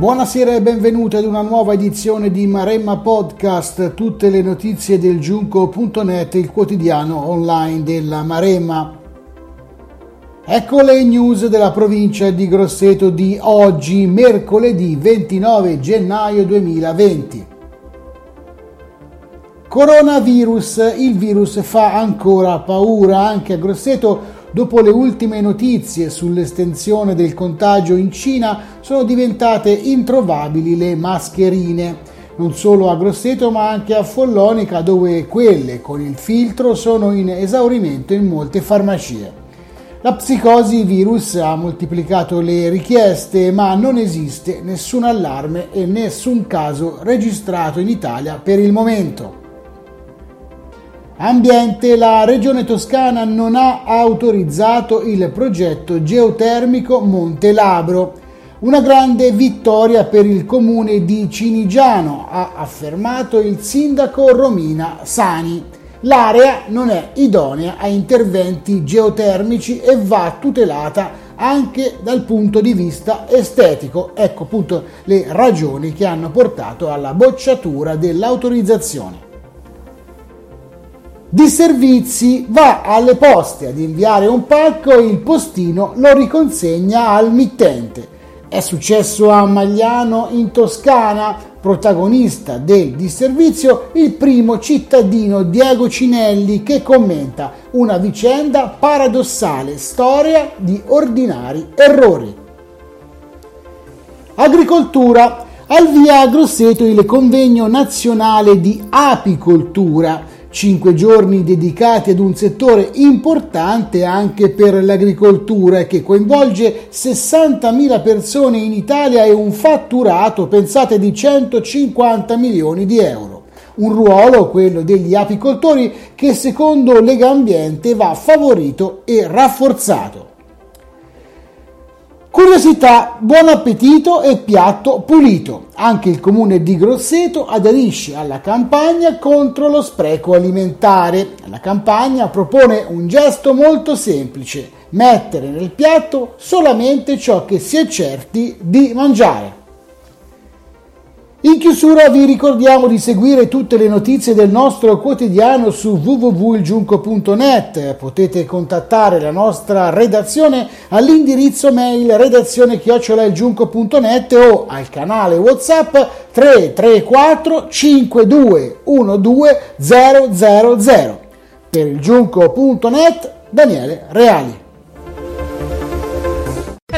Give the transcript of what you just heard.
Buonasera e benvenuti ad una nuova edizione di Maremma Podcast, tutte le notizie del giunco.net, il quotidiano online della Maremma. Ecco le news della provincia di Grosseto di oggi, mercoledì 29 gennaio 2020. Coronavirus, il virus fa ancora paura anche a Grosseto dopo le ultime notizie sull'estensione del contagio in Cina sono diventate introvabili le mascherine, non solo a Grosseto ma anche a Follonica dove quelle con il filtro sono in esaurimento in molte farmacie. La psicosi virus ha moltiplicato le richieste ma non esiste nessun allarme e nessun caso registrato in Italia per il momento. Ambiente, la Regione Toscana non ha autorizzato il progetto geotermico Monte Labro. Una grande vittoria per il comune di Cinigiano, ha affermato il sindaco Romina Sani. L'area non è idonea a interventi geotermici e va tutelata anche dal punto di vista estetico. Ecco appunto le ragioni che hanno portato alla bocciatura dell'autorizzazione. Di servizi va alle poste ad inviare un pacco e il postino lo riconsegna al mittente. È successo a Magliano in Toscana, protagonista del disservizio, il primo cittadino Diego Cinelli che commenta una vicenda paradossale, storia di ordinari errori. Agricoltura. Al via a Grosseto il convegno nazionale di apicoltura Cinque giorni dedicati ad un settore importante anche per l'agricoltura che coinvolge 60.000 persone in Italia e un fatturato, pensate, di 150 milioni di euro. Un ruolo, quello degli apicoltori, che secondo Lega Ambiente va favorito e rafforzato. Curiosità, buon appetito e piatto pulito. Anche il comune di Grosseto aderisce alla campagna contro lo spreco alimentare. La campagna propone un gesto molto semplice, mettere nel piatto solamente ciò che si è certi di mangiare. In chiusura vi ricordiamo di seguire tutte le notizie del nostro quotidiano su www.ilgiunco.net. Potete contattare la nostra redazione all'indirizzo mail redazione chiocciolailgiunco.net o al canale WhatsApp 334 5212 000. Per il giunco.net Daniele Reali.